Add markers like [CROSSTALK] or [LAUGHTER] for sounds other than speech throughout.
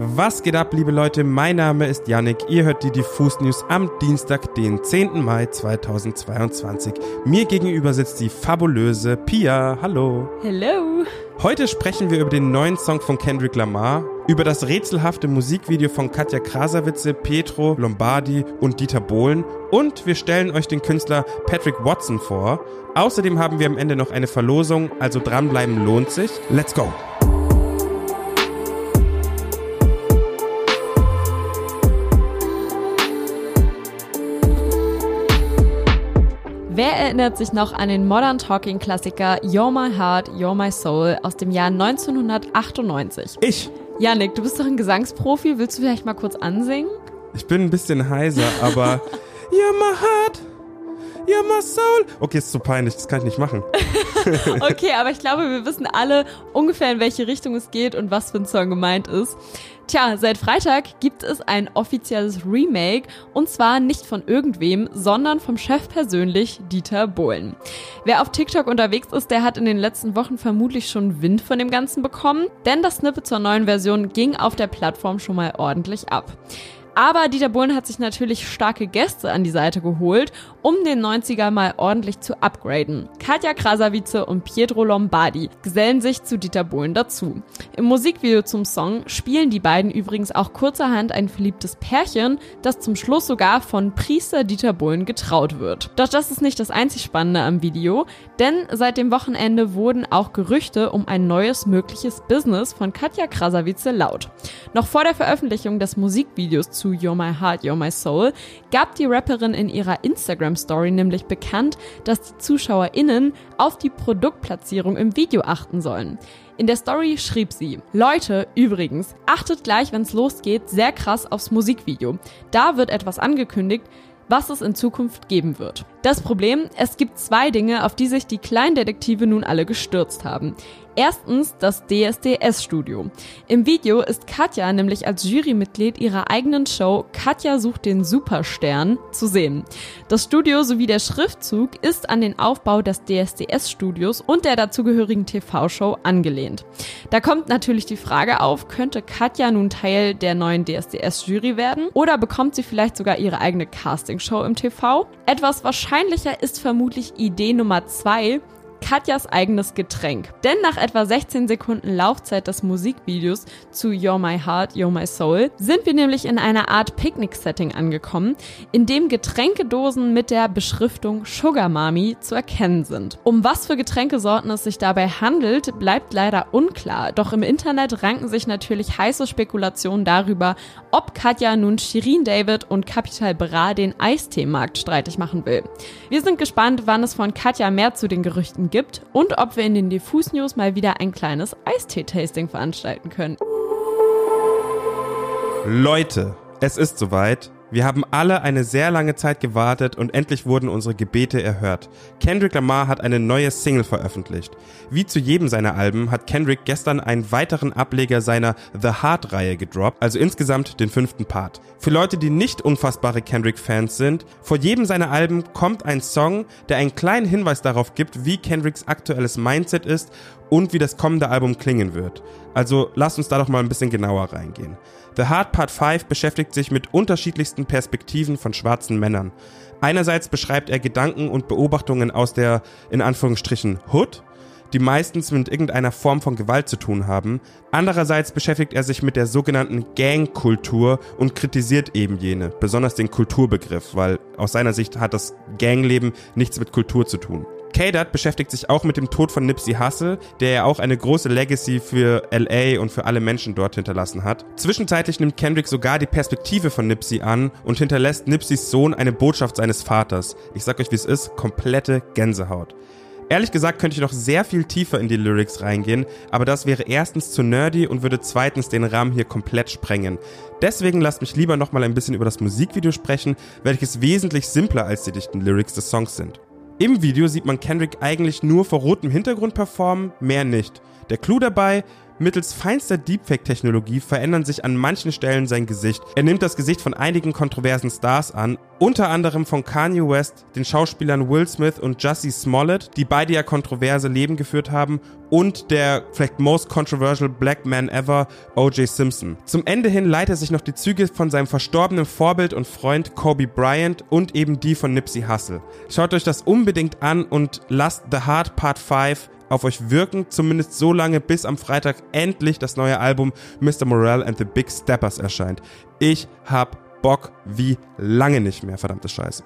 Was geht ab, liebe Leute? Mein Name ist Yannick. Ihr hört die Diffus News am Dienstag, den 10. Mai 2022. Mir gegenüber sitzt die fabulöse Pia. Hallo. Hello. Heute sprechen wir über den neuen Song von Kendrick Lamar, über das rätselhafte Musikvideo von Katja Krasavitze, Petro Lombardi und Dieter Bohlen und wir stellen euch den Künstler Patrick Watson vor. Außerdem haben wir am Ende noch eine Verlosung, also dranbleiben lohnt sich. Let's go! Erinnert sich noch an den Modern Talking Klassiker You're My Heart, You're My Soul aus dem Jahr 1998? Ich. Janik, du bist doch ein Gesangsprofi. Willst du vielleicht mal kurz ansingen? Ich bin ein bisschen heiser, aber [LAUGHS] You're My Heart, You're My Soul. Okay, ist zu peinlich, das kann ich nicht machen. [LAUGHS] okay, aber ich glaube, wir wissen alle ungefähr, in welche Richtung es geht und was für ein Song gemeint ist. Tja, seit Freitag gibt es ein offizielles Remake und zwar nicht von irgendwem, sondern vom Chef persönlich Dieter Bohlen. Wer auf TikTok unterwegs ist, der hat in den letzten Wochen vermutlich schon Wind von dem Ganzen bekommen, denn das Snippet zur neuen Version ging auf der Plattform schon mal ordentlich ab. Aber Dieter Bohlen hat sich natürlich starke Gäste an die Seite geholt, um den 90er mal ordentlich zu upgraden. Katja Krasavice und Pietro Lombardi gesellen sich zu Dieter Bohlen dazu. Im Musikvideo zum Song spielen die beiden übrigens auch kurzerhand ein verliebtes Pärchen, das zum Schluss sogar von Priester Dieter Bohlen getraut wird. Doch das ist nicht das einzig Spannende am Video, denn seit dem Wochenende wurden auch Gerüchte um ein neues mögliches Business von Katja Krasavice laut. Noch vor der Veröffentlichung des Musikvideos zu You're My Heart, You're My Soul gab die Rapperin in ihrer Instagram-Story nämlich bekannt, dass die ZuschauerInnen auf die Produktplatzierung im Video achten sollen. In der Story schrieb sie, Leute, übrigens, achtet gleich, wenn's losgeht, sehr krass aufs Musikvideo. Da wird etwas angekündigt, was es in Zukunft geben wird. Das Problem, es gibt zwei Dinge, auf die sich die Kleindetektive nun alle gestürzt haben. Erstens das DSDS-Studio. Im Video ist Katja nämlich als Jurymitglied ihrer eigenen Show Katja sucht den Superstern zu sehen. Das Studio sowie der Schriftzug ist an den Aufbau des DSDS-Studios und der dazugehörigen TV-Show angelehnt. Da kommt natürlich die Frage auf, könnte Katja nun Teil der neuen DSDS-Jury werden oder bekommt sie vielleicht sogar ihre eigene Castingshow im TV? Etwas wahrscheinlicher ist vermutlich Idee Nummer zwei, Katjas eigenes Getränk. Denn nach etwa 16 Sekunden Laufzeit des Musikvideos zu You're My Heart, You're My Soul sind wir nämlich in einer Art Picknick-Setting angekommen, in dem Getränkedosen mit der Beschriftung Sugar Mami zu erkennen sind. Um was für Getränkesorten es sich dabei handelt, bleibt leider unklar. Doch im Internet ranken sich natürlich heiße Spekulationen darüber, ob Katja nun Shirin David und Capital Bra den Eisteemarkt streitig machen will. Wir sind gespannt, wann es von Katja mehr zu den Gerüchten gibt und ob wir in den Diffus News mal wieder ein kleines Eistee-Tasting veranstalten können. Leute, es ist soweit. Wir haben alle eine sehr lange Zeit gewartet und endlich wurden unsere Gebete erhört. Kendrick Lamar hat eine neue Single veröffentlicht. Wie zu jedem seiner Alben hat Kendrick gestern einen weiteren Ableger seiner The Heart-Reihe gedroppt, also insgesamt den fünften Part. Für Leute, die nicht unfassbare Kendrick-Fans sind, vor jedem seiner Alben kommt ein Song, der einen kleinen Hinweis darauf gibt, wie Kendricks aktuelles Mindset ist und wie das kommende Album klingen wird. Also lasst uns da doch mal ein bisschen genauer reingehen. The Hard Part 5 beschäftigt sich mit unterschiedlichsten Perspektiven von schwarzen Männern. Einerseits beschreibt er Gedanken und Beobachtungen aus der, in Anführungsstrichen, Hood, die meistens mit irgendeiner Form von Gewalt zu tun haben. Andererseits beschäftigt er sich mit der sogenannten Gangkultur und kritisiert eben jene, besonders den Kulturbegriff, weil aus seiner Sicht hat das Gangleben nichts mit Kultur zu tun. K-Dot beschäftigt sich auch mit dem Tod von Nipsey Hussle, der ja auch eine große Legacy für LA und für alle Menschen dort hinterlassen hat. Zwischenzeitlich nimmt Kendrick sogar die Perspektive von Nipsey an und hinterlässt Nipseys Sohn eine Botschaft seines Vaters. Ich sag euch, wie es ist, komplette Gänsehaut. Ehrlich gesagt könnte ich noch sehr viel tiefer in die Lyrics reingehen, aber das wäre erstens zu nerdy und würde zweitens den Rahmen hier komplett sprengen. Deswegen lasst mich lieber nochmal ein bisschen über das Musikvideo sprechen, welches wesentlich simpler als die dichten Lyrics des Songs sind. Im Video sieht man Kendrick eigentlich nur vor rotem Hintergrund performen, mehr nicht. Der Clou dabei, Mittels feinster Deepfake-Technologie verändern sich an manchen Stellen sein Gesicht. Er nimmt das Gesicht von einigen kontroversen Stars an, unter anderem von Kanye West, den Schauspielern Will Smith und Jussie Smollett, die beide ja kontroverse Leben geführt haben, und der vielleicht most controversial Black Man ever, O.J. Simpson. Zum Ende hin leitet er sich noch die Züge von seinem verstorbenen Vorbild und Freund Kobe Bryant und eben die von Nipsey Hussle. Schaut euch das unbedingt an und lasst The Hard Part 5 auf euch wirken, zumindest so lange, bis am Freitag endlich das neue Album Mr. Morale and the Big Steppers erscheint. Ich hab Bock wie lange nicht mehr, verdammte Scheiße.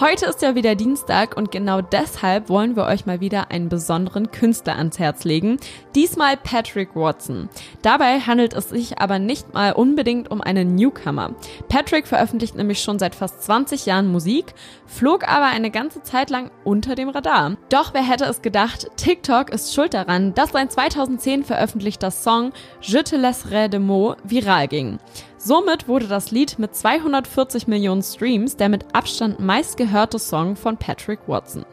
Heute ist ja wieder Dienstag und genau deshalb wollen wir euch mal wieder einen besonderen Künstler ans Herz legen. Diesmal Patrick Watson. Dabei handelt es sich aber nicht mal unbedingt um einen Newcomer. Patrick veröffentlicht nämlich schon seit fast 20 Jahren Musik, flog aber eine ganze Zeit lang unter dem Radar. Doch wer hätte es gedacht, TikTok ist schuld daran, dass sein 2010 veröffentlichter Song Je te laisserai de mots viral ging. Somit wurde das Lied mit 240 Millionen Streams der mit Abstand meistgehörte Song von Patrick Watson.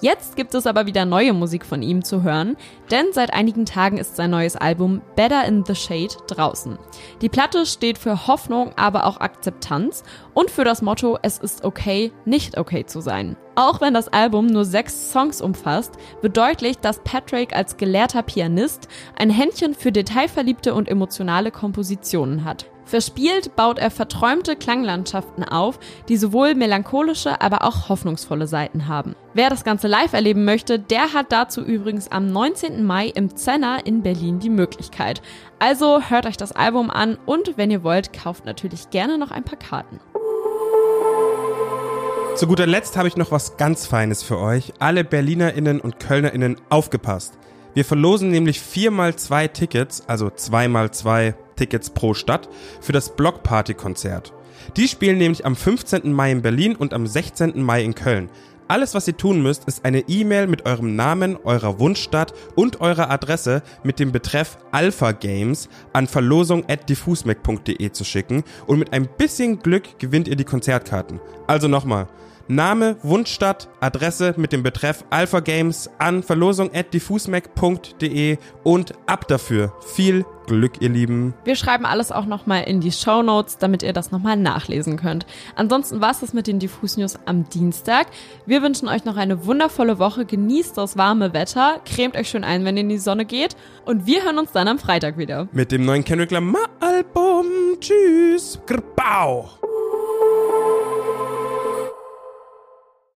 Jetzt gibt es aber wieder neue Musik von ihm zu hören, denn seit einigen Tagen ist sein neues Album Better in the Shade draußen. Die Platte steht für Hoffnung, aber auch Akzeptanz und für das Motto Es ist okay, nicht okay zu sein. Auch wenn das Album nur sechs Songs umfasst, wird deutlich, dass Patrick als gelehrter Pianist ein Händchen für detailverliebte und emotionale Kompositionen hat. Verspielt baut er verträumte Klanglandschaften auf, die sowohl melancholische, aber auch hoffnungsvolle Seiten haben. Wer das Ganze live erleben möchte, der hat dazu übrigens am 19. Mai im Zenner in Berlin die Möglichkeit. Also hört euch das Album an und wenn ihr wollt, kauft natürlich gerne noch ein paar Karten. Zu guter Letzt habe ich noch was ganz Feines für euch. Alle BerlinerInnen und KölnerInnen aufgepasst. Wir verlosen nämlich viermal zwei Tickets, also zweimal zwei Tickets pro Stadt, für das Blockparty-Konzert. Die spielen nämlich am 15. Mai in Berlin und am 16. Mai in Köln. Alles, was ihr tun müsst, ist eine E-Mail mit eurem Namen, eurer Wunschstadt und eurer Adresse mit dem Betreff Alpha Games an verlosung.diffusmac.de zu schicken und mit ein bisschen Glück gewinnt ihr die Konzertkarten. Also nochmal. Name, Wunschstadt, Adresse mit dem Betreff Alpha Games an verlosung.diffusmac.de und ab dafür. Viel Glück, ihr Lieben. Wir schreiben alles auch nochmal in die Show Notes, damit ihr das nochmal nachlesen könnt. Ansonsten war es das mit den Diffus News am Dienstag. Wir wünschen euch noch eine wundervolle Woche. Genießt das warme Wetter. Cremt euch schön ein, wenn ihr in die Sonne geht. Und wir hören uns dann am Freitag wieder. Mit dem neuen Kendrick Lamar Album. Tschüss. Grbau.